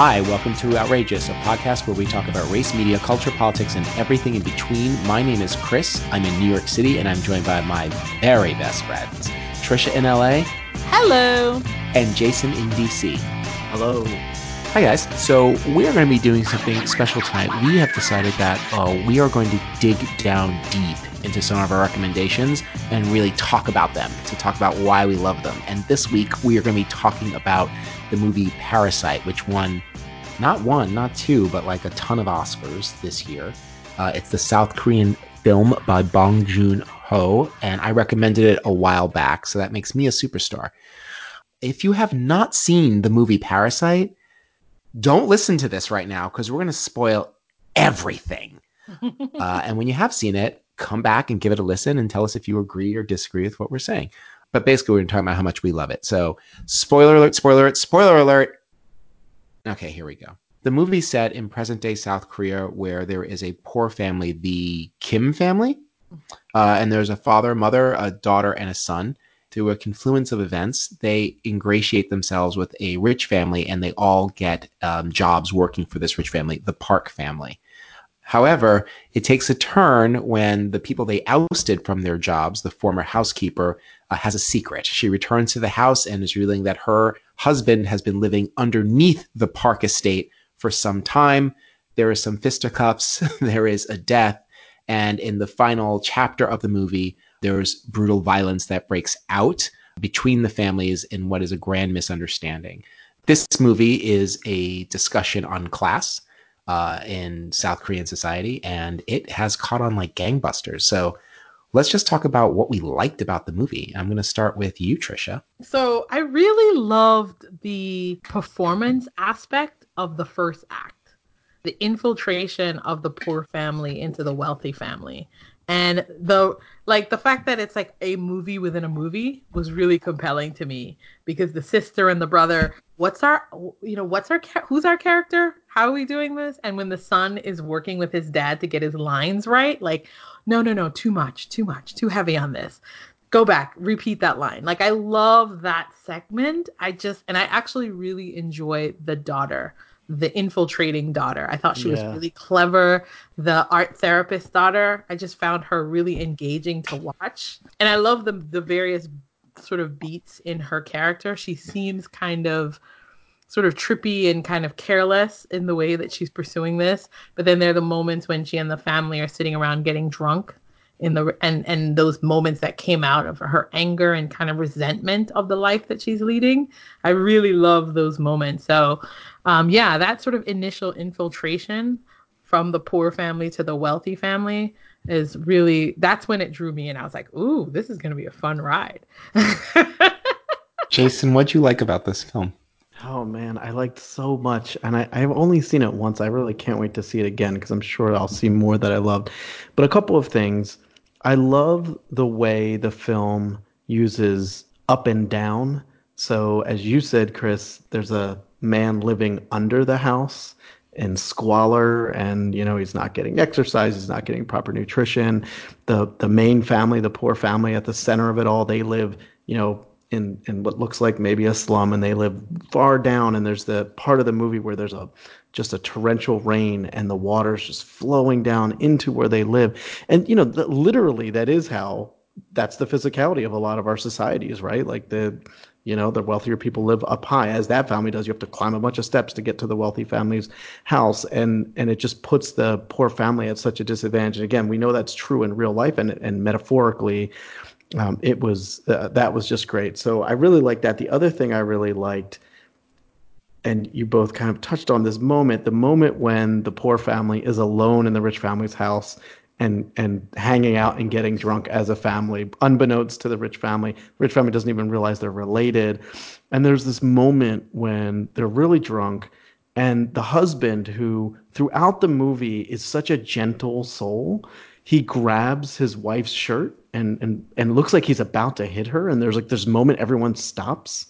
Hi, welcome to Outrageous, a podcast where we talk about race, media, culture, politics, and everything in between. My name is Chris. I'm in New York City, and I'm joined by my very best friends, Trisha in LA. Hello. And Jason in DC. Hello. Hi, guys. So, we are going to be doing something special tonight. We have decided that uh, we are going to dig down deep into some of our recommendations and really talk about them, to talk about why we love them. And this week, we are going to be talking about the movie Parasite, which won not one, not two, but like a ton of Oscars this year. Uh, it's the South Korean film by Bong Joon Ho, and I recommended it a while back, so that makes me a superstar. If you have not seen the movie Parasite, don't listen to this right now because we're going to spoil everything. uh, and when you have seen it, come back and give it a listen and tell us if you agree or disagree with what we're saying. But basically, we're talking about how much we love it. So, spoiler alert, spoiler alert, spoiler alert. Okay, here we go. The movie set in present day South Korea where there is a poor family, the Kim family. Uh, and there's a father, mother, a daughter, and a son through a confluence of events, they ingratiate themselves with a rich family and they all get um, jobs working for this rich family, the Park family. However, it takes a turn when the people they ousted from their jobs, the former housekeeper, uh, has a secret. She returns to the house and is revealing that her husband has been living underneath the Park estate for some time. There is some fisticuffs, there is a death, and in the final chapter of the movie, there's brutal violence that breaks out between the families in what is a grand misunderstanding. This movie is a discussion on class uh, in South Korean society, and it has caught on like gangbusters. So let's just talk about what we liked about the movie. I'm going to start with you, Trisha. So I really loved the performance aspect of the first act the infiltration of the poor family into the wealthy family and the like the fact that it's like a movie within a movie was really compelling to me because the sister and the brother what's our you know what's our who's our character? How are we doing this? And when the son is working with his dad to get his lines right like no no no too much too much too heavy on this. Go back repeat that line. Like i love that segment. I just and i actually really enjoy the daughter the infiltrating daughter. I thought she yeah. was really clever. The art therapist daughter, I just found her really engaging to watch. And I love the the various sort of beats in her character. She seems kind of sort of trippy and kind of careless in the way that she's pursuing this. But then there are the moments when she and the family are sitting around getting drunk in the and and those moments that came out of her anger and kind of resentment of the life that she's leading. I really love those moments. So um, yeah, that sort of initial infiltration from the poor family to the wealthy family is really that's when it drew me and I was like, ooh, this is gonna be a fun ride. Jason, what'd you like about this film? Oh man, I liked so much, and I, I've only seen it once. I really can't wait to see it again because I'm sure I'll see more that I loved. But a couple of things. I love the way the film uses up and down. So as you said, Chris, there's a man living under the house in squalor and you know he's not getting exercise he's not getting proper nutrition the the main family the poor family at the center of it all they live you know in in what looks like maybe a slum and they live far down and there's the part of the movie where there's a just a torrential rain and the water's just flowing down into where they live and you know the, literally that is how that's the physicality of a lot of our societies right like the you know, the wealthier people live up high, as that family does. You have to climb a bunch of steps to get to the wealthy family's house, and and it just puts the poor family at such a disadvantage. And again, we know that's true in real life, and and metaphorically, um, it was uh, that was just great. So I really liked that. The other thing I really liked, and you both kind of touched on this moment, the moment when the poor family is alone in the rich family's house and and hanging out and getting drunk as a family, unbeknownst to the rich family. rich family doesn't even realize they're related. And there's this moment when they're really drunk, and the husband, who throughout the movie is such a gentle soul, he grabs his wife's shirt and and and looks like he's about to hit her and there's like this moment everyone stops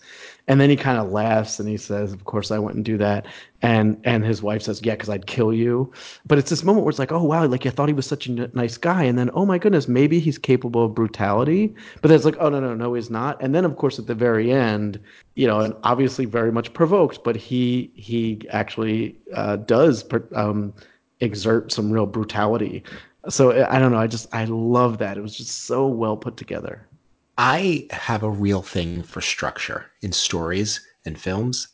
and then he kind of laughs and he says of course i wouldn't do that and and his wife says yeah because i'd kill you. But it's this moment where it's like oh wow like i thought he was such a n- nice guy and then oh my goodness maybe he's capable of brutality. But then it's like oh no no no he's not. And then of course at the very end you know and obviously very much provoked but he he actually uh, does um, exert some real brutality so I don't know. I just I love that. It was just so well put together. I have a real thing for structure in stories and films.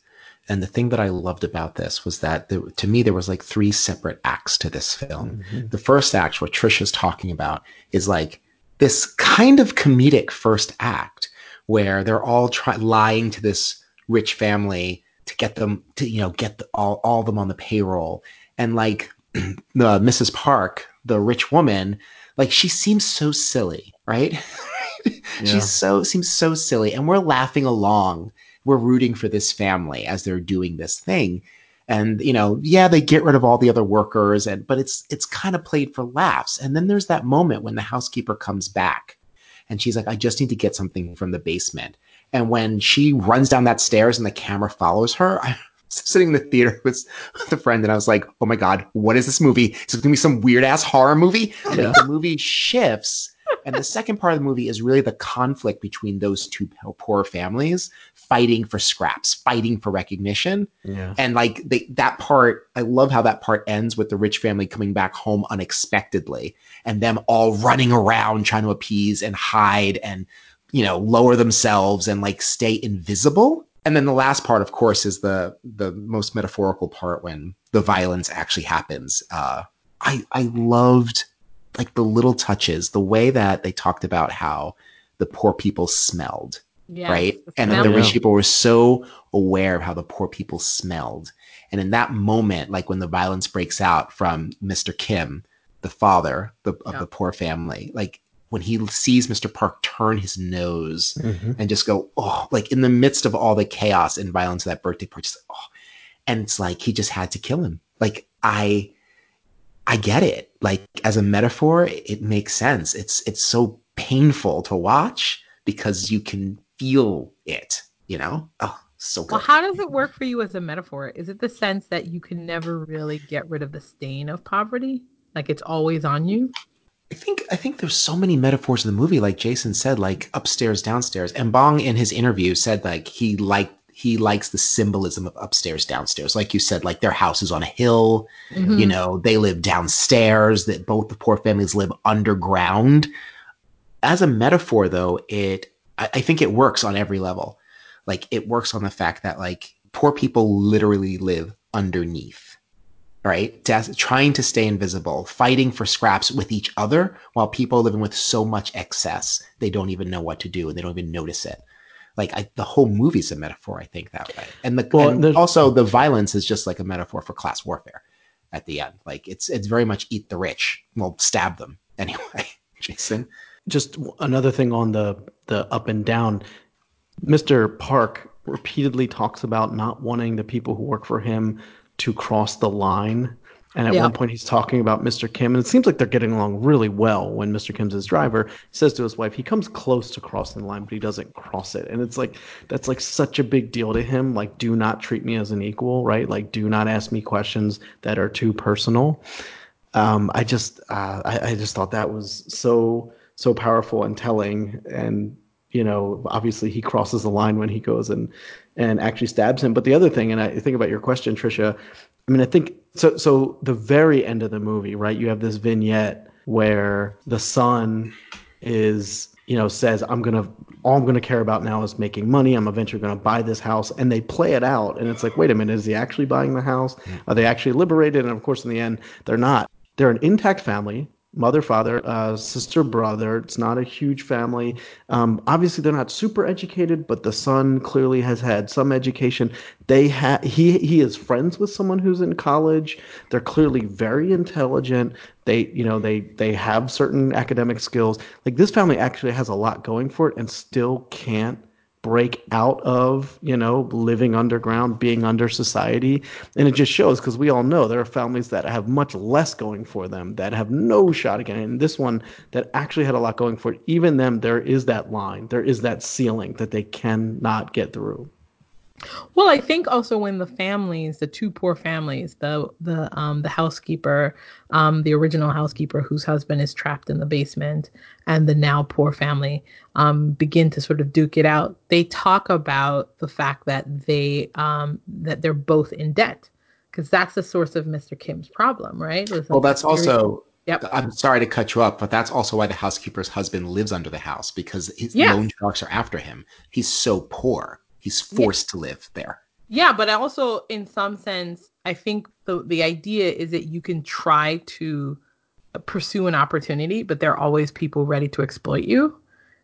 And the thing that I loved about this was that there, to me, there was like three separate acts to this film. Mm-hmm. The first act, what Trisha's talking about, is like this kind of comedic first act where they're all try- lying to this rich family to get them to, you know, get the, all, all of them on the payroll. And like Uh, the Mrs. Park, the rich woman, like she seems so silly, right? yeah. She's so seems so silly, and we're laughing along. We're rooting for this family as they're doing this thing. And you know, yeah, they get rid of all the other workers, and but it's it's kind of played for laughs. And then there's that moment when the housekeeper comes back, and she's like, "I just need to get something from the basement." And when she runs down that stairs and the camera follows her, I, sitting in the theater with, with a friend and I was like, oh my God, what is this movie? Is it gonna be some weird ass horror movie? Yeah. the movie shifts. And the second part of the movie is really the conflict between those two poor families fighting for scraps, fighting for recognition. Yeah. And like they, that part, I love how that part ends with the rich family coming back home unexpectedly and them all running around trying to appease and hide and, you know, lower themselves and like stay invisible and then the last part, of course, is the the most metaphorical part when the violence actually happens. Uh, I I loved like the little touches, the way that they talked about how the poor people smelled, yes, right, and then the rich people were so aware of how the poor people smelled. And in that moment, like when the violence breaks out from Mr. Kim, the father the, of yeah. the poor family, like when he sees Mr. Park turn his nose mm-hmm. and just go, oh, like in the midst of all the chaos and violence of that birthday party, just like, oh, and it's like he just had to kill him. Like I, I get it. Like as a metaphor, it makes sense. It's it's so painful to watch because you can feel it. You know, oh, so good. Well, how does it work for you as a metaphor? Is it the sense that you can never really get rid of the stain of poverty? Like it's always on you? I think I think there's so many metaphors in the movie, like Jason said, like upstairs, downstairs. And Bong in his interview said like he liked he likes the symbolism of upstairs, downstairs. Like you said, like their house is on a hill, mm-hmm. you know, they live downstairs, that both the poor families live underground. As a metaphor, though, it I, I think it works on every level. Like it works on the fact that like poor people literally live underneath right? trying to stay invisible, fighting for scraps with each other while people living with so much excess, they don't even know what to do and they don't even notice it. Like I, the whole movie's a metaphor, I think that way. And the well, and also the violence is just like a metaphor for class warfare at the end. Like it's it's very much eat the rich. Well, stab them anyway. Jason. Just another thing on the the up and down. Mr. Park repeatedly talks about not wanting the people who work for him to cross the line. And at yeah. one point, he's talking about Mr. Kim, and it seems like they're getting along really well. When Mr. Kim's his driver, says to his wife, he comes close to crossing the line, but he doesn't cross it. And it's like that's like such a big deal to him. Like, do not treat me as an equal, right? Like, do not ask me questions that are too personal. Um, I just, uh, I, I just thought that was so so powerful and telling. And you know, obviously, he crosses the line when he goes and and actually stabs him. But the other thing, and I think about your question, Trisha, I mean, I think so. So the very end of the movie, right? You have this vignette where the son is, you know, says, "I'm gonna, all I'm gonna care about now is making money. I'm eventually gonna buy this house," and they play it out, and it's like, wait a minute, is he actually buying the house? Are they actually liberated? And of course, in the end, they're not. They're an intact family mother, father, uh, sister, brother. It's not a huge family. Um, obviously, they're not super educated, but the son clearly has had some education. They ha- he he is friends with someone who's in college. They're clearly very intelligent. They you know they they have certain academic skills. Like this family actually has a lot going for it, and still can't break out of you know living underground being under society. And it just shows because we all know there are families that have much less going for them that have no shot again and this one that actually had a lot going for it even them there is that line there is that ceiling that they cannot get through well, I think also when the families, the two poor families, the the um the housekeeper, um the original housekeeper whose husband is trapped in the basement, and the now poor family um begin to sort of duke it out. They talk about the fact that they um that they're both in debt because that's the source of Mr. Kim's problem, right? Well, that's also Yep. I'm sorry to cut you up, but that's also why the housekeeper's husband lives under the house because his yes. loan sharks are after him. He's so poor. He's forced yeah. to live there. Yeah, but also in some sense, I think the the idea is that you can try to pursue an opportunity, but there are always people ready to exploit you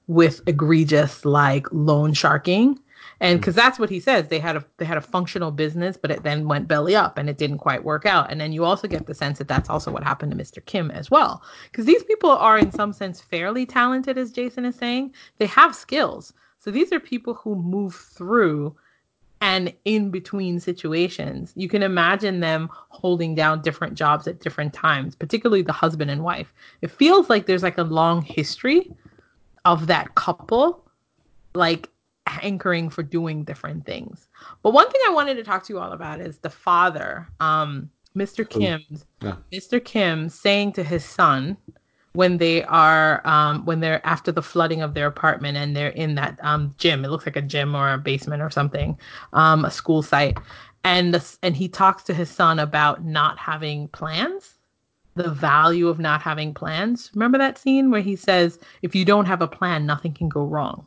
with egregious like loan sharking. And because mm. that's what he says, they had a they had a functional business, but it then went belly up, and it didn't quite work out. And then you also get the sense that that's also what happened to Mr. Kim as well, because these people are in some sense fairly talented, as Jason is saying. They have skills, so these are people who move through and in between situations. You can imagine them holding down different jobs at different times, particularly the husband and wife. It feels like there's like a long history of that couple like anchoring for doing different things. But one thing I wanted to talk to you all about is the father, um, Mr. Kim's, yeah. Mr. Kim saying to his son, when they are um, when they're after the flooding of their apartment and they're in that um, gym. It looks like a gym or a basement or something, um, a school site. And the, and he talks to his son about not having plans, the value of not having plans. Remember that scene where he says, "If you don't have a plan, nothing can go wrong."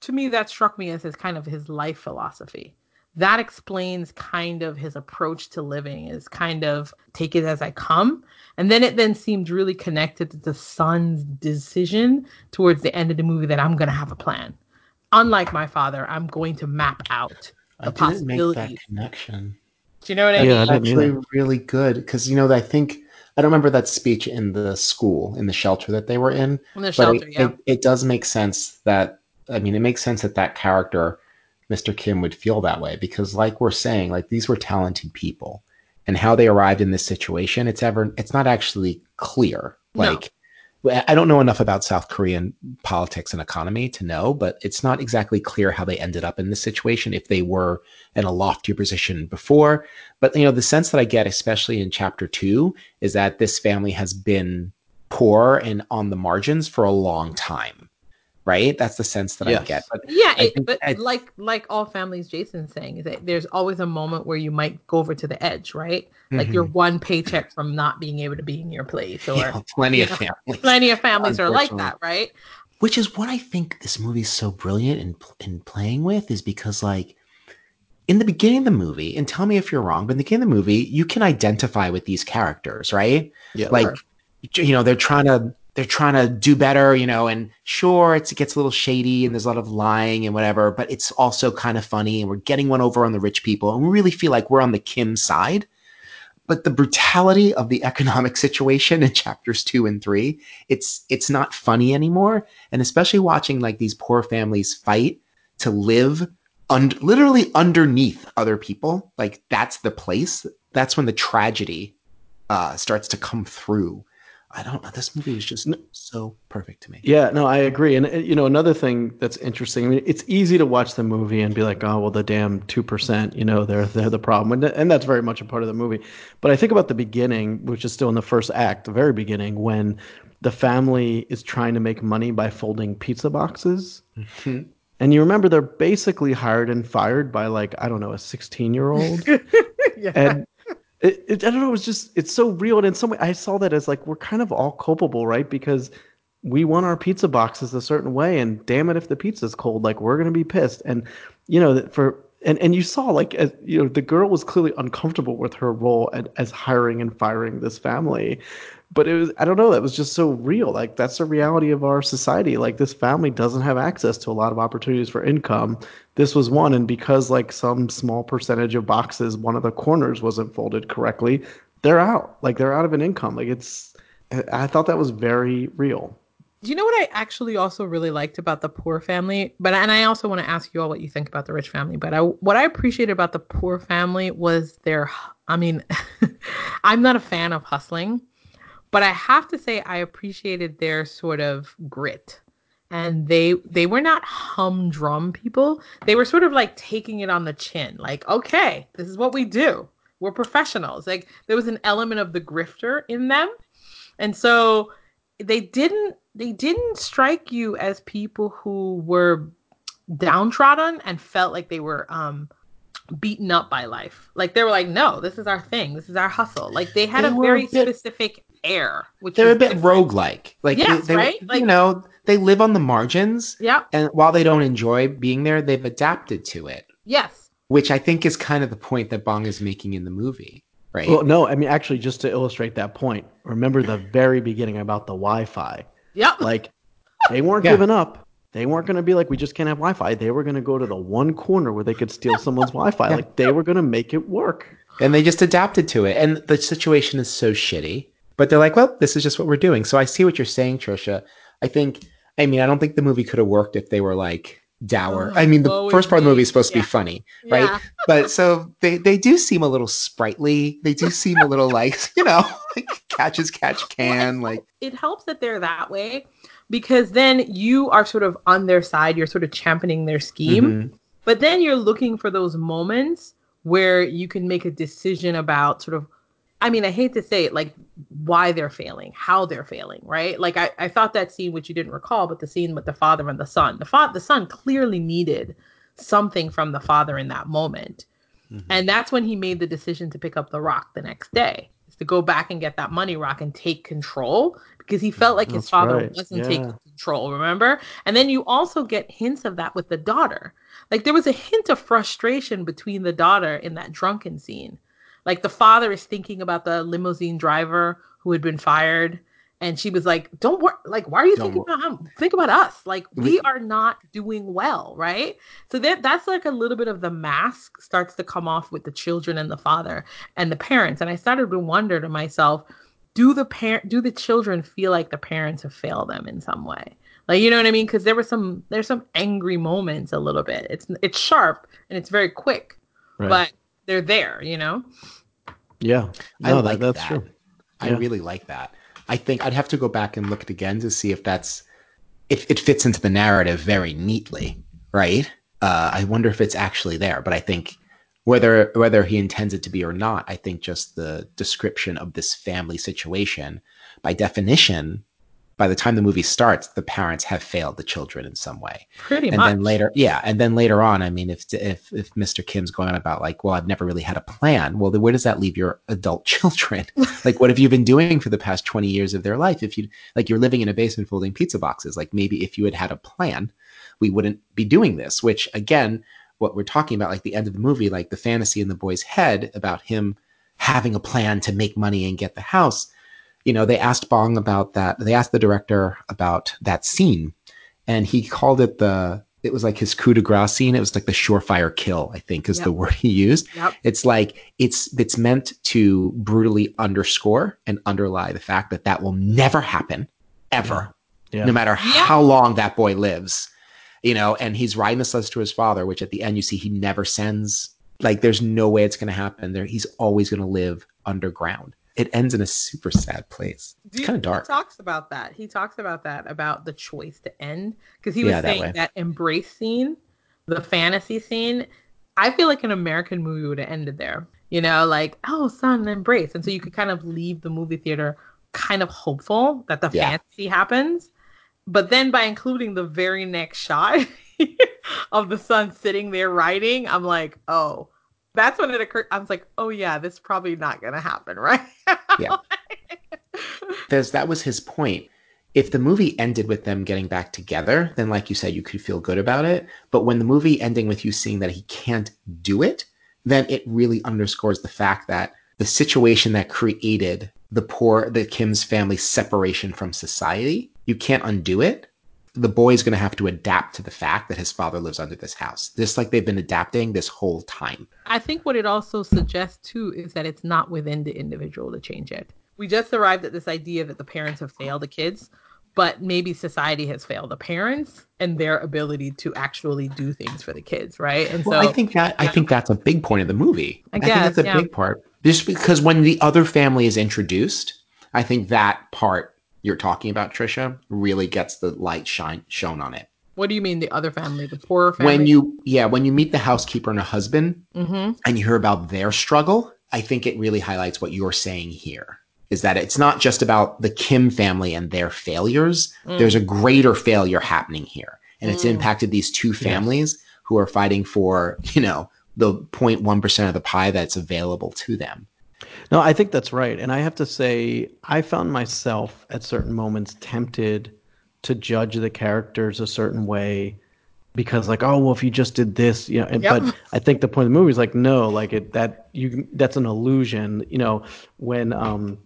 To me, that struck me as his kind of his life philosophy that explains kind of his approach to living is kind of take it as I come. And then it then seemed really connected to the son's decision towards the end of the movie that I'm going to have a plan. Unlike my father, I'm going to map out the I didn't make that connection. Do you know what I yeah, mean? Yeah, actually really good because you know I think I don't remember that speech in the school in the shelter that they were in. In the shelter, it, yeah. It, it does make sense that I mean it makes sense that that character Mr. Kim would feel that way because like we're saying, like these were talented people and how they arrived in this situation, it's ever it's not actually clear. Like no. I don't know enough about South Korean politics and economy to know, but it's not exactly clear how they ended up in this situation if they were in a loftier position before. But you know, the sense that I get, especially in chapter two, is that this family has been poor and on the margins for a long time right? That's the sense that yes. I get. But yeah, it, but I, like like all families, Jason's saying is that there's always a moment where you might go over to the edge, right? Mm-hmm. Like you're one paycheck from not being able to be in your place, or yeah, plenty of know, families, plenty of families are like that, right? Which is what I think this movie is so brilliant in in playing with is because like. In the beginning of the movie, and tell me if you're wrong, but in the beginning of the movie, you can identify with these characters, right? Yeah. Like, sure. you know, they're trying to they're trying to do better, you know, and sure, it gets a little shady and there's a lot of lying and whatever, but it's also kind of funny and we're getting one over on the rich people and we really feel like we're on the Kim side. But the brutality of the economic situation in chapters two and three, it's it's not funny anymore. And especially watching like these poor families fight to live un- literally underneath other people, like that's the place. That's when the tragedy uh, starts to come through I don't know. This movie is just so perfect to me. Yeah, no, I agree. And uh, you know, another thing that's interesting. I mean, it's easy to watch the movie and be like, "Oh, well, the damn two percent." You know, they're they're the problem, and, and that's very much a part of the movie. But I think about the beginning, which is still in the first act, the very beginning, when the family is trying to make money by folding pizza boxes. Mm-hmm. And you remember they're basically hired and fired by like I don't know a sixteen year old. yeah. And it, it, I don't know. It's just it's so real, and in some way, I saw that as like we're kind of all culpable, right? Because we want our pizza boxes a certain way, and damn it, if the pizza's cold, like we're gonna be pissed. And you know, for and and you saw like as, you know the girl was clearly uncomfortable with her role as, as hiring and firing this family, but it was I don't know that was just so real. Like that's the reality of our society. Like this family doesn't have access to a lot of opportunities for income. This was one, and because like some small percentage of boxes, one of the corners wasn't folded correctly, they're out. Like they're out of an income. Like it's I thought that was very real. Do you know what I actually also really liked about the poor family? But and I also want to ask you all what you think about the rich family. But I, what I appreciated about the poor family was their. I mean, I'm not a fan of hustling, but I have to say I appreciated their sort of grit. And they they were not humdrum people. They were sort of like taking it on the chin. Like, okay, this is what we do. We're professionals. Like there was an element of the grifter in them. And so they didn't they didn't strike you as people who were downtrodden and felt like they were um beaten up by life. Like they were like, no, this is our thing. This is our hustle. Like they had They a very a bit- specific air, which They're a bit different. roguelike. Like Yes, they, they right? Like- you know, they live on the margins Yeah. and while they don't enjoy being there, they've adapted to it, Yes. which I think is kind of the point that Bong is making in the movie, right? Well, no, I mean actually, just to illustrate that point, remember the very beginning about the Wi-Fi. Yep. Like they weren't Yeah. giving up. They weren't going to be like, we just can't have Wi-Fi. They were going to go to the one corner where they could steal someone's Wi-Fi. Yeah. Like they were going to make it work. and they just adapted to it. And the situation is so shitty, but they're like, well, this is just what we're doing. So I see what you're saying, Trisha. I think, I mean, I don't think the movie could have worked if they were like dour. Oh, I mean, the woe first part of the movie is supposed to be funny, Yeah. right? But so they they do seem a little sprightly. They do seem a little like you know, like catch as catch can. Like it helps that they're that way because then you are sort of on their side. You're sort of championing their scheme. mhm. But then you're looking for those moments where you can make a decision about sort of, I mean, I hate to say it, like why they're failing, how they're failing, right? Like I, I thought that scene, which you didn't recall, but the scene with the father and the son, the fa- the son clearly needed something from the father in that moment. Mhm. And that's when he made the decision to pick up the rock the next day, is to go back and get that money rock and take control because he felt like his That's father right, wasn't yeah. taking control, remember? And then you also get hints of that with the daughter. Like there was a hint of frustration between the daughter in that drunken scene. Like the father is thinking about the limousine driver who had been fired. And she was like, "Don't worry. Like, why are you Don't thinking about him? Think about us. Like, we We- are not doing well, right? So that that's like a little bit of the mask starts to come off with the children and the father and the parents. And I started to wonder to myself, do the parent do the children feel like the parents have failed them in some way? Like you know what I mean? Because there were some there's some angry moments a little bit. It's it's sharp and it's very quick, Right. but they're there, you know. yeah, I no, like that, that's that. true. I Yeah. really like that. I think I'd have to go back and look at it again to see if that's if it fits into the narrative very neatly, right? Uh, I wonder if it's actually there, but I think whether whether he intends it to be or not, I think just the description of this family situation, by definition, by the time the movie starts, the parents have failed the children in some way. Pretty and much. then later yeah and then later on i mean if if if mr kim's going on about like well i've never really had a plan well then where does that leave your adult children? Like what have you been doing for the past 20 years of their life? If you like you're living in a basement folding pizza boxes like maybe if you had had a plan we wouldn't be doing this which again what we're talking about like the end of the movie like the fantasy in the boy's head about him having a plan to make money and get the house you know they asked bong about that they asked the director about that scene and he called it the it was like his coup de grace scene it was like the surefire kill i think is the word he used Yep. it's like it's it's meant to brutally underscore and underlie the fact that that will never happen ever Yeah. no matter Yeah. how long that boy lives you know and he's writing this letter to his father which at the end you see he never sends like there's no way it's going to happen there he's always going to live underground it ends in a super sad place it's kind of dark He talks about that. He talks about that about the choice to end because he was Yeah, that saying that embrace scene, the fantasy scene. I feel like an American movie would have ended there. You know, like oh, son, embrace, and so you could kind of leave the movie theater kind of hopeful that the Yeah. fantasy happens. But then by including the very next shot of the son sitting there writing, I'm like, oh, that's when it occurred. I was like, oh yeah, this is probably not gonna happen, right? Yeah. there's that was his point. If the movie ended with them getting back together, then like you said, you could feel good about it. But when the movie ending with you seeing that he can't do it, then it really underscores the fact that the situation that created the poor, the Kim's family separation from society, you can't undo it. The boy is going to have to adapt to the fact that his father lives under this house, just like they've been adapting this whole time. I think what it also suggests too is that it's not within the individual to change it. We just arrived at this idea that the parents have failed the kids, but maybe society has failed the parents and their ability to actually do things for the kids, right? And well, so I think that I think that's a big point of the movie. I I, think that's a yeah. big part. Just because when the other family is introduced, I think that part you're talking about, Trisha, really gets the light shine shown on it. what do you mean the other family, the poorer family? When you yeah, when you meet the housekeeper and her husband hmm and you hear about their struggle, I think it really highlights what you're saying here. Is that it's not just about the Kim family and their failures. Mm. There's a greater failure happening here. And it's Mm. impacted these two families who are fighting for, you know, the 0.1% of the pie that's available to them. No, I think that's right. And I have to say, I found myself at certain moments tempted to judge the characters a certain way because like, oh, well, if you just did this, you know, and, Yep. but I think the point of the movie is like, no, like it, that you, that's an illusion, you know, when, um,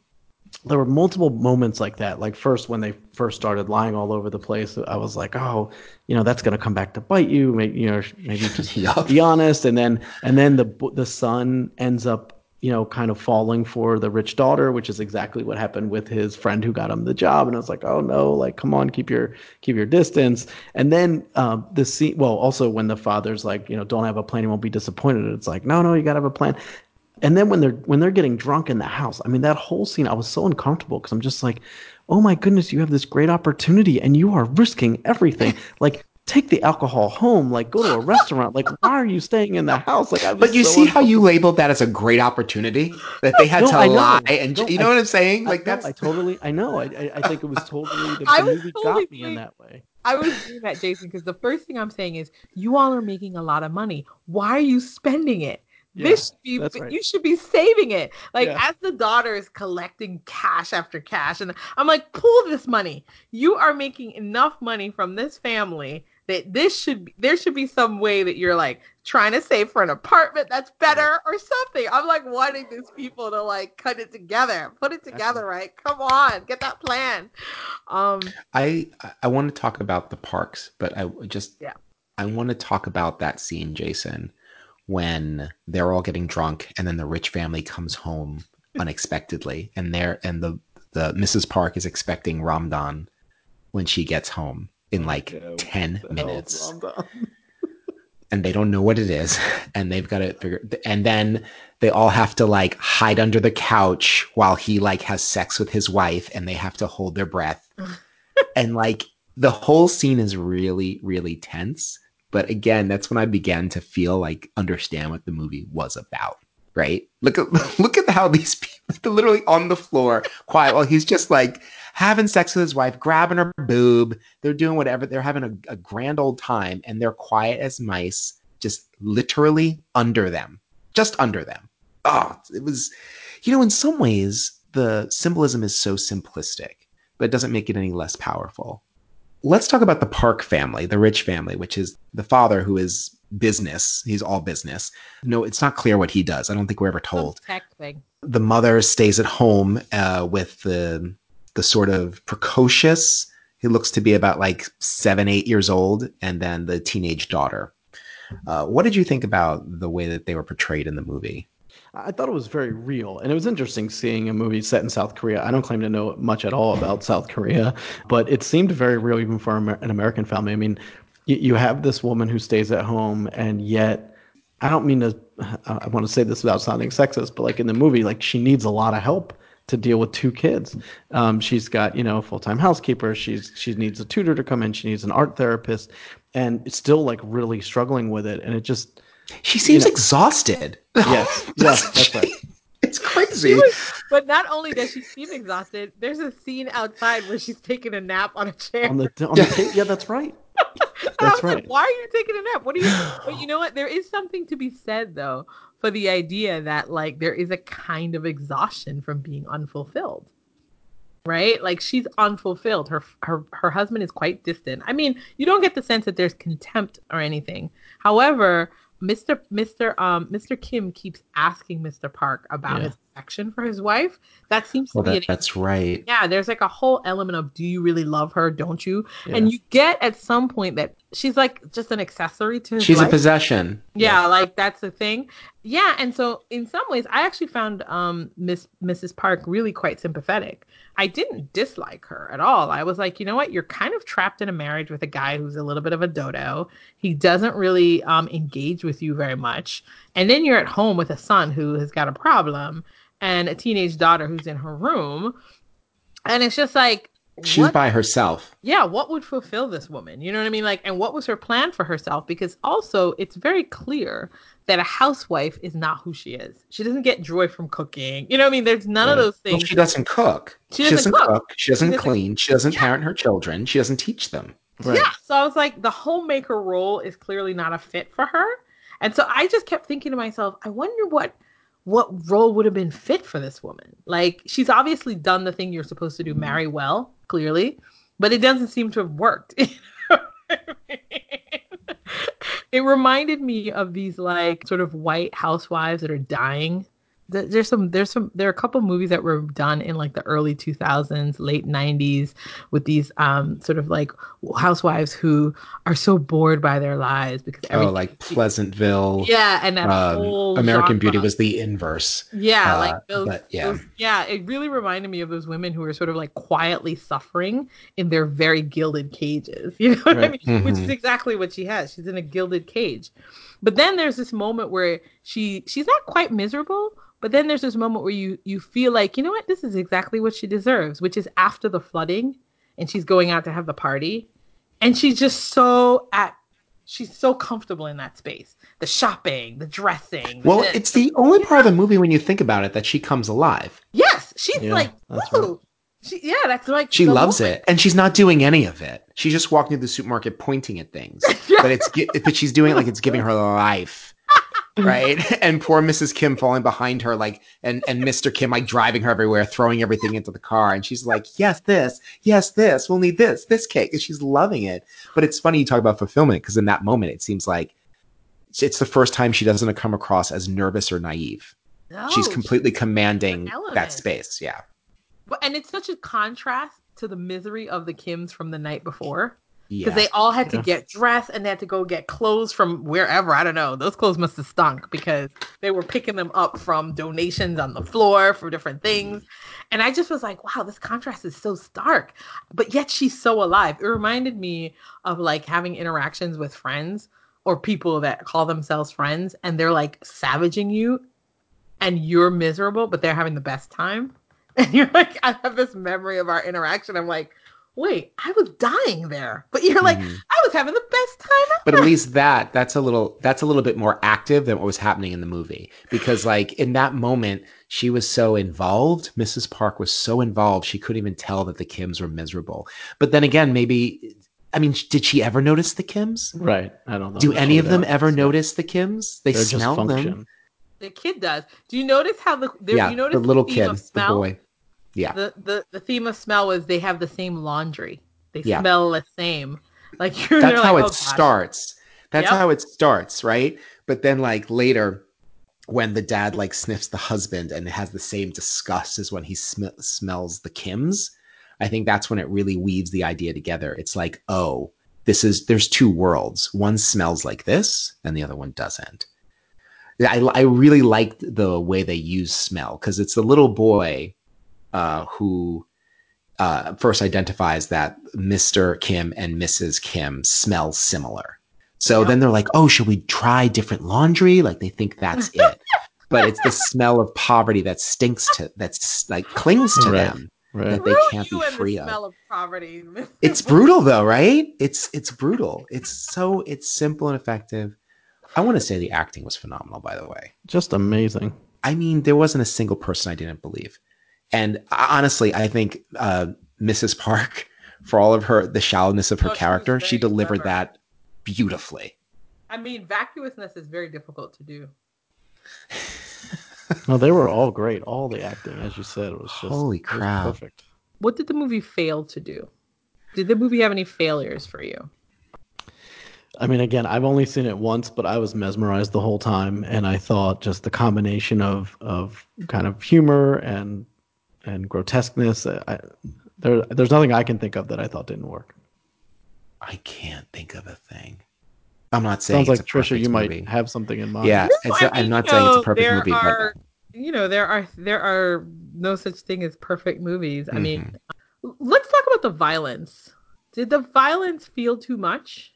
there were multiple moments like that. Like first, when they first started lying all over the place, I was like, "Oh, you know, that's gonna come back to bite you." Maybe you know, maybe just Yup. be honest. And then, and then the the son ends up, you know, kind of falling for the rich daughter, which is exactly what happened with his friend who got him the job. And I was like, "Oh no, like come on, keep your keep your distance." And then um, the scene. Well, also when the father's like, you know, don't have a plan, you won't be disappointed. It's like, no, no, you gotta have a plan. And then when they're when they're getting drunk in the house, I mean that whole scene, I was so uncomfortable because I'm just like, oh my goodness, you have this great opportunity and you are risking everything. Like take the alcohol home, like go to a restaurant. Like why are you staying in the house? Like I was But you so see how you labeled that as a great opportunity that they had No, to I know. lie and No, you know I- what I'm saying? I- Like no, that's I totally I know. I I, I think it was totally the, I the was movie totally got me in that way. I was doing that, Jason, because the first thing I'm saying is you all are making a lot of money. Why are you spending it? this should be right. you should be saving it. Like Yeah. as the daughter is collecting cash after cash, and I'm like, pull this money. You are making enough money from this family that this should be there should be some way that you're like trying to save for an apartment that's better or something. I'm like wanting these people to like cut it together, put it together, right? Come on, get that plan. Um I I want to talk about the parks, but I just Yeah. I want to talk about that scene, Jason, when they're all getting drunk and then the rich family comes home unexpectedly and they're and the the Mrs. Park is expecting ram-don when she gets home in like Yeah, 10 minutes. and they don't know what it is and they've got to figure and then they all have to like hide under the couch while he like has sex with his wife and they have to hold their breath. And like the whole scene is really really tense but again that's when i began to feel like understand what the movie was about right? Look at look at how these people literally on the floor quiet while he's just like having sex with his wife grabbing her boob they're doing whatever they're having a, a grand old time and they're quiet as mice just literally under them just under them. Oh it was you know in some ways the symbolism is so simplistic but it doesn't make it any less powerful. Let's talk about the park family the rich family which is the father who is business he's all business. No it's not clear what he does. I don't think we're ever told. Tech thing. the mother stays at home uh, with the the sort of precocious. He looks to be about like seven, eight years old, and then the teenage daughter. Uh, what did you think about the way that they were portrayed in the movie? I thought it was very real, and it was interesting seeing a movie set in South Korea. I don't claim to know much at all about South Korea, but it seemed very real even for an American family. I mean, you, have this woman who stays at home, and yet, I don't mean to. I I want to say this without sounding sexist, but like in the movie, like she needs a lot of help to deal with two kids. Um, she's got you know a full time housekeeper. She's she needs a tutor to come in. She needs an art therapist, and it's still like really struggling with it. And it just She seems know- exhausted. yes, yes, that's right. It's crazy. was- but not only does she seem exhausted, there's a scene outside where she's taking a nap on a chair. On the on the ta- yeah, that's right. And I That's was like, right. why are you taking a nap? What are you? But you know what? There is something to be said though for the idea that like there is a kind of exhaustion from being unfulfilled. Right? Like she's unfulfilled. Her her her husband is quite distant. I mean, you don't get the sense that there's contempt or anything. However, Mr. Mr. Um Mr. Kim keeps asking Mr. Park about Yeah. his affection for his wife. That seems to be that, that's right. yeah, there's like a whole element of do you really love her, don't you? Yeah. And you get at some point that she's like just an accessory to his She's a life. possession. yeah, like that's the thing. Yeah, and so in some ways I actually found um Miss Mrs. Park really quite sympathetic. I didn't dislike her at all. I was like, you know what? You're kind of trapped in a marriage with a guy who's a little bit of a dodo. He doesn't really um engage with you very much. And then you're at home with a son who has got a problem and a teenage daughter who's in her room. And it's just like She's what- by herself. yeah, what would fulfill this woman? You know what I mean? Like, and what was her plan for herself? Because also, it's very clear that a housewife is not who she is. She doesn't get joy from cooking. You know what I mean? There's none of those Well, things. she doesn't cook. She doesn't cook. She doesn't, doesn't- clean. She doesn't Yeah. parent her children. She doesn't teach them. Right. Yeah. So I was like, the homemaker role is clearly not a fit for her. And so I just kept thinking to myself, I wonder what what role would have been fit for this woman. Like she's obviously done the thing you're supposed to do, mm-hmm. marry well, clearly, but it doesn't seem to have worked. You know what I mean? it reminded me of these like sort of white housewives that are dying. Th- There's some, there's some, there are a couple movies that were done in like the early 2000s, late 90s, with these um sort of like housewives who are so bored by their lives because Oh, like Pleasantville. yeah, and that Um, whole American genre. Beauty was the inverse. Yeah, Uh, like those, yeah. those- yeah, it really reminded me of those women who are sort of like quietly suffering in their very gilded cages. You know what I Right. mean? Which is Mhm. exactly what she has. She's in a gilded cage. But then there's this moment where she she's not quite miserable, but then there's this moment where you you feel like, you know what, this is exactly what she deserves, which is after the flooding and she's going out to have the party. And she's just so at she's so comfortable in that space. The shopping, the dressing. the Well, this, it's the only part of the movie when you think about it that she comes alive. Yes, she's Yeah, like, woo. She, yeah, that's like She loves moment. it, and she's not doing any of it. She's just walking through the supermarket, pointing at things. But it's but she's doing it like it's giving her life, Mm-hmm. right? And poor Mrs. Kim falling behind her, like and and Mr. Kim like driving her everywhere, throwing everything into the car, and she's like, "Yes, this, yes, this. We'll need this, this cake," and she's loving it. But it's funny you talk about fulfillment because in that moment, it seems like it's- the first time she doesn't come across as nervous or naive. No, she's completely commanding that space. Yeah. And it's such a contrast to the misery of the Kims from the night before Yeah. because they all had to get dressed and they had to go get clothes from wherever. I don't know. Those clothes must have stunk because they were picking them up from donations on the floor for different things. And I just was like, wow, this contrast is so stark, but yet she's so alive. It reminded me of like having interactions with friends or people that call themselves friends and they're like savaging you and you're miserable, but they're having the best time. And you're like, I have this memory of our interaction. I'm like, wait, I was dying there, but you're like, Mhm. I was having the best time. but at least that that's a little that's a little bit more active than what was happening in the movie because like in that moment she was so involved mrs park was so involved she couldn't even tell that the kims were miserable but then again maybe i mean did she ever notice the kims Right. I don't know. do any of them does. ever notice the kims they They're just smell them. The kid does. Do you notice how the there, yeah you notice the little theme kid of the boy yeah The, the the theme of smell was they have the same laundry. They Yeah. smell the same. Like you're that's they're how like, it "Oh, starts that's Yep. how it starts right but then like later when the dad like sniffs the husband and has the same disgust as when he sm- smells the kims i think that's when it really weaves the idea together it's like oh this is there's two worlds one smells like this and the other one doesn't i, I really liked the way they use smell because it's the little boy uh, who uh, first identifies that Mr. Kim and Mrs. Kim smell similar. So Yep. then they're like, oh, should we try different laundry? Like they think that's it. but it's the smell of poverty that stinks to, that's like clings to Right. them. Right. that they can't you be and the free of. smell of poverty. It's brutal though, right? It's, it's brutal. It's so, it's simple and effective. I want to say the acting was phenomenal, by the way. Just amazing. I mean, there wasn't a single person I didn't believe. And honestly, I think uh, Mrs. Park, for all of her the shallowness of her Oh, character, she very delivered clever. that beautifully. I mean, vacuousness is very difficult to do. No, they were all great. All the acting, as you said, was just Holy crap. perfect. What did the movie fail to do? Did the movie have any failures for you? I mean, again, I've only seen it once, but I was mesmerized the whole time, and I thought just the combination of of kind of humor and and grotesqueness. I, there, there's nothing I can think of that I thought didn't work. I can't think of a thing. I'm not saying Sounds like a Trisha, you movie. might have something in mind. Yeah, No, it's, I I'm not you saying it's a perfect movie, are, you know, there are there are no such thing as perfect movies. I mean, Mm-hmm. let's talk about the violence. Did the violence feel too much?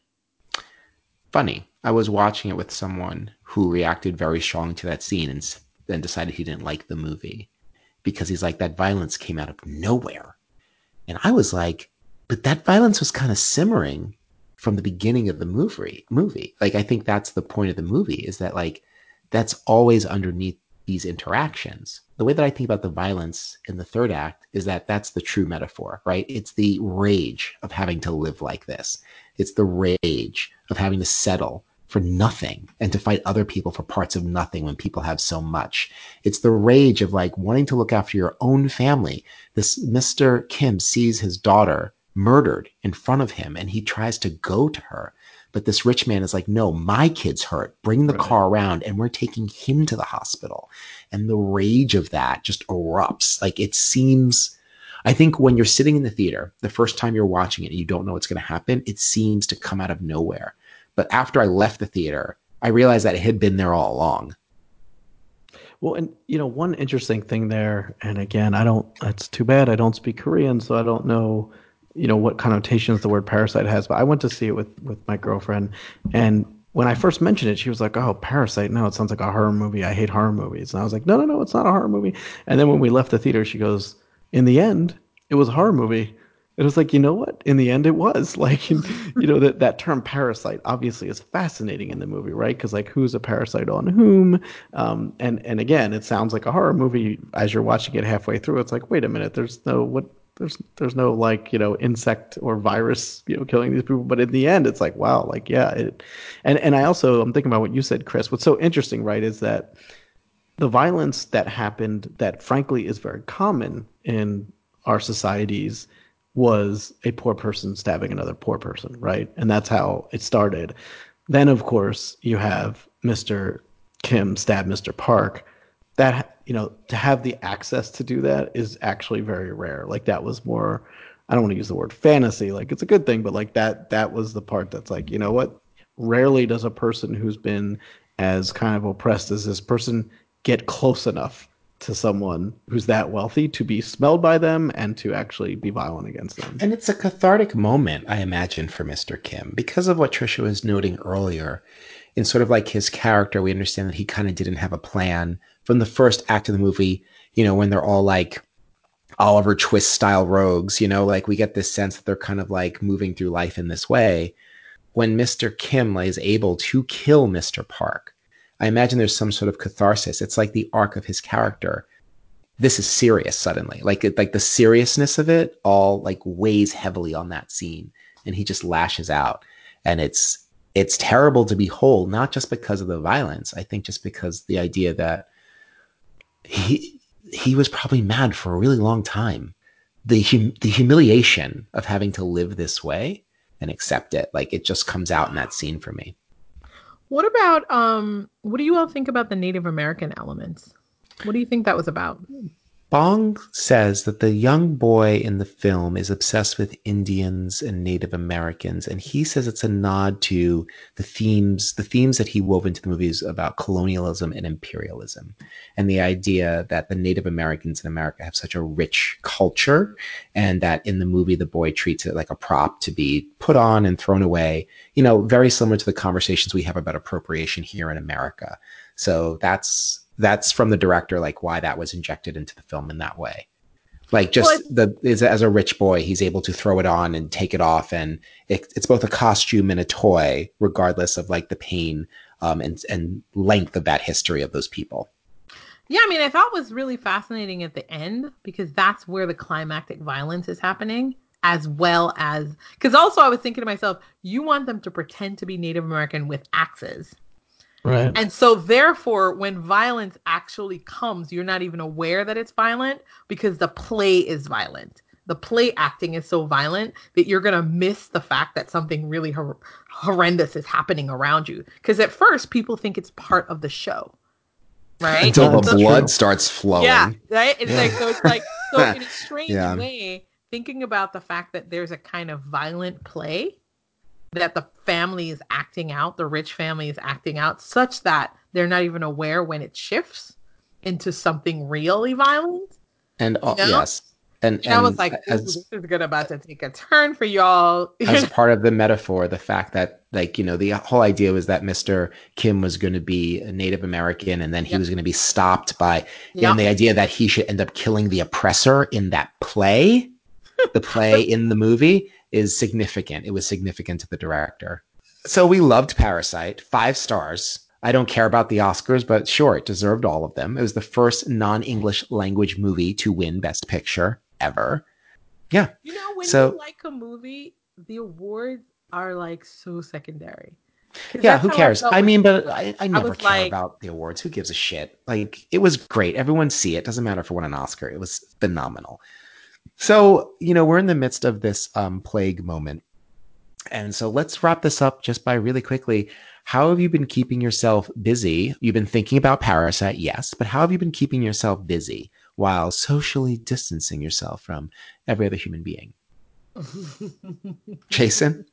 funny. I was watching it with someone who reacted very strong to that scene and then decided he didn't like the movie because he's like that violence came out of nowhere, and I was like, but that violence was kind of simmering from the beginning of the movie. Movie, like I think that's the point of the movie is that like that's always underneath these interactions. The way that I think about the violence in the third act is that that's the true metaphor, right? It's the rage of having to live like this. It's the rage of having to settle for nothing and to fight other people for parts of nothing when people have so much. It's the rage of like wanting to look after your own family. This Mr. Kim sees his daughter murdered in front of him and he tries to go to her. But this rich man is like, no, my kid's hurt. Bring the Right. car around and we're taking him to the hospital. And the rage of that just erupts. Like it seems, I think when you're sitting in the theater, the first time you're watching it and you don't know what's going to happen, it seems to come out of nowhere. But after I left the theater, I realized that it had been there all along. Well, and you know, one interesting thing there, and again, I don't. It's too bad I don't speak Korean, so I don't know, you know, what connotations the word parasite has. But I went to see it with with my girlfriend, and when I first mentioned it, she was like, "Oh, Parasite! No, it sounds like a horror movie. I hate horror movies." And I was like, "No, no, no, it's not a horror movie." And then when we left the theater, she goes, "In the end, it was a horror movie." It was like, you know what? In the end, it was like, you know, that that term parasite obviously is fascinating in the movie, right? Because like, who's a parasite on whom? Um, and and again, it sounds like a horror movie as you're watching it halfway through. It's like, wait a minute, there's no what, there's there's no like you know insect or virus you know killing these people. But in the end, it's like, wow, like yeah. It, and and I also I'm thinking about what you said, Chris. What's so interesting, right, is that the violence that happened that frankly is very common in our societies was a poor person stabbing another poor person, right? And that's how it started. Then, of course, you have Mr. Kim stab Mr. Park. That, you know, to have the access to do that is actually very rare. Like, that was more, I don't want to use the word fantasy, like, it's a good thing, but like, that, that was the part that's like, you know what? Rarely does a person who's been as kind of oppressed as this person get close enough to someone who's that wealthy to be smelled by them and to actually be violent against them. And it's a cathartic moment, I imagine, for Mr. Kim because of what Trisha was noting earlier. In sort of like his character, we understand that he kind of didn't have a plan from the first act of the movie, you know, when they're all like Oliver Twist style rogues, you know, like we get this sense that they're kind of like moving through life in this way. When Mr. Kim is able to kill Mr. Park, I imagine there's some sort of catharsis. It's like the arc of his character. This is serious suddenly. Like it, like the seriousness of it all like weighs heavily on that scene and he just lashes out. And it's it's terrible to behold, not just because of the violence. I think just because the idea that he he was probably mad for a really long time. The hum- the humiliation of having to live this way and accept it, like it just comes out in that scene for me. What about um what do you all think about the Native American elements? What do you think that was about? Bong says that the young boy in the film is obsessed with Indians and Native Americans, and he says it's a nod to the themes, the themes that he wove into the movies about colonialism and imperialism, and the idea that the Native Americans in America have such a rich culture, and that in the movie the boy treats it like a prop to be put on and thrown away. You know, very similar to the conversations we have about appropriation here in America. So that's that's from the director, like why that was injected into the film in that way. Like just Well, the is as a rich boy, he's able to throw it on and take it off, and it, it's both a costume and a toy, regardless of like the pain um, and and length of that history of those people. Yeah, I mean, I thought was really fascinating at the end because that's where the climactic violence is happening, as well as because also I was thinking to myself, you want them to pretend to be Native American with axes. Right. And so, therefore, when violence actually comes, you're not even aware that it's violent because the play is violent. The the play acting is so violent that you're going to miss the fact that something really hor- horrendous is happening around you. Because at first, people think it's part of the show, right? Until the That's blood true. starts flowing. Yeah, right. It's Yeah. like so. It's like so in a strange Yeah. way. Thinking about the fact that there's a kind of violent play that the family is acting out, the rich family is acting out, such that they're not even aware when it shifts into something really violent. And uh, You know? yes, and, And, I was like, as "This is gonna about to take a turn for y'all." as part of the metaphor, the fact that like you know the whole idea was that Mr. Kim was going to be a Native American, and then he Yep. was going to be stopped by, Yeah. and the idea that he should end up killing the oppressor in that play, the play in the movie is significant. It was significant to the director. So we loved Parasite, five stars. I don't care about the Oscars, but sure, it deserved all of them. It was the first non-English language movie to win Best Picture ever. Yeah, You know, when So- you like a movie, the awards are like so secondary. Yeah, who cares? felt I, mean, but I, I never was care like- about the awards. Who gives a shit? Like, it was great. Everyone see it. Doesn't matter if it won an Oscar. It was phenomenal. So, you know, we're in the midst of this um, plague moment. And so let's wrap this up just by really quickly. How have you been keeping yourself busy? You've been thinking about Parasite, yes, but how have you been keeping yourself busy while socially distancing yourself from every other human being? Jason?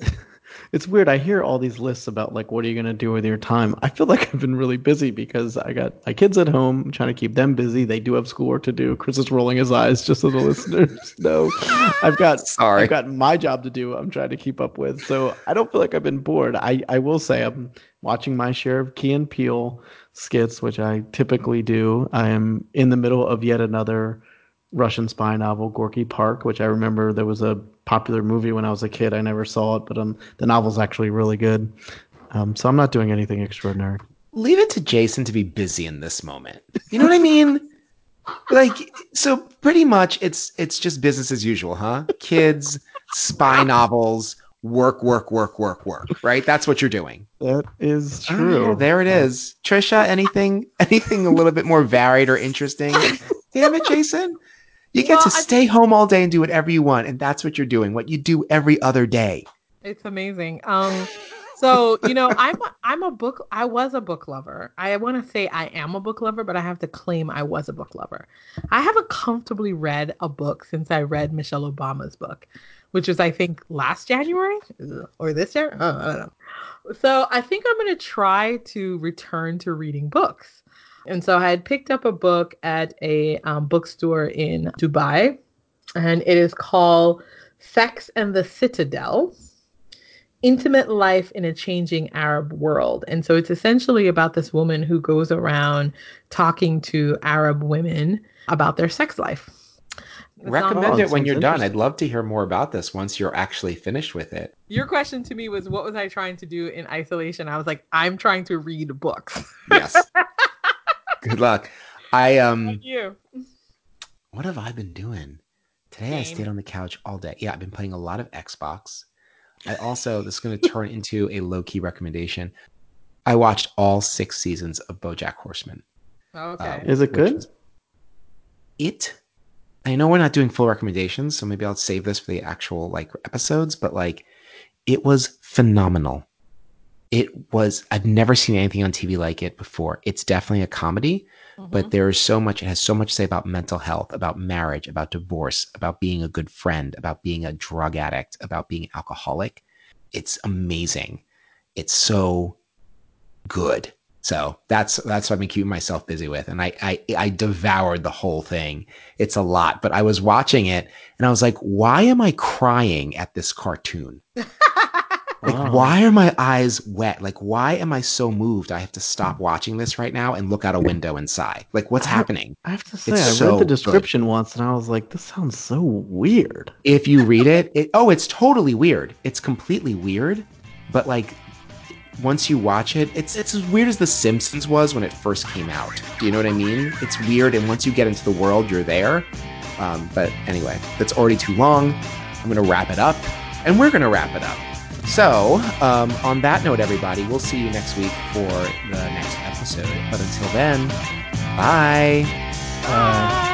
It's weird. I hear all these lists about like what are you gonna do with your time. I feel like I've been really busy because I got my kids at home. I'm trying to keep them busy. They do have schoolwork to do. Chris is rolling his eyes just so the listeners know. I've got Sorry. I've got my job to do. I'm trying to keep up with. So I don't feel like I've been bored. I I will say I'm watching my share of Key and Peele skits, which I typically do. I am in the middle of yet another Russian spy novel, Gorky Park, which I remember there was a popular movie when I was a kid. I never saw it, but um, the novel's actually really good. Um, so I'm not doing anything extraordinary. leave it to Jason to be busy in this moment. You know what I mean? Like so pretty much it's it's just business as usual, huh? Kids, spy novels, work work work work work, right? That's what you're doing. That is Oh, true. yeah, there it is. Trisha, anything anything a little bit more varied or interesting? Damn it, Jason. You get Well, to stay home all day and do whatever you want, and that's what you're doing. What you do every other day. It's amazing. Um, so you know, I'm a, I'm a book. I was a book lover. I want to say I am a book lover, but I have to claim I was a book lover. I haven't comfortably read a book since I read Michelle Obama's book, which was I think last January or this year. Oh, I don't know. So I think I'm going to try to return to reading books. And so I had picked up a book at a um, bookstore in Dubai, and it is called Sex and the Citadel intimate life in a changing Arab world. And so it's essentially about this woman who goes around talking to Arab women about their sex life. It's Recommend it when you're done. I'd love to hear more about this once you're actually finished with it. Your question to me was what was I trying to do in isolation? I was like, I'm trying to read books. Yes. Good luck. I um Thank you. what have I been doing? Today I stayed on the couch all day. Yeah, I've been playing a lot of Xbox. I also this is going to turn into a low key recommendation. I watched all six seasons of BoJack Horseman. Okay. Um, Is it good? was- It. I know we're not doing full recommendations, so maybe I'll save this for the actual like episodes. But like, it was phenomenal. It was. I've never seen anything on TV like it before. It's definitely a comedy, but mm-hmm. there is so much. It has so much to say about mental health, about marriage, about divorce, about being a good friend, about being a drug addict, about being alcoholic. It's amazing. It's so good. So that's that's what I've been keeping myself busy with, and I, I I devoured the whole thing. It's a lot, but I was watching it and I was like, why am I crying at this cartoon? Like, why are my eyes wet? Like, why am I so moved? I have to stop watching this right now and look out a window and sigh. Like, what's happening? I have to say, It's I so read the good. description once and I was like, this sounds so weird. If you read it, it, oh, it's totally weird. It's completely weird, but like, once you watch it, it's it's as weird as The Simpsons was when it first came out. Do you know what I mean? It's weird, and once you get into the world, you're there. Um, but anyway, that's already too long. I'm gonna wrap it up, and we're gonna wrap it up. So, um, on that note, everybody, we'll see you next week for the next episode. But until then, bye. Uh,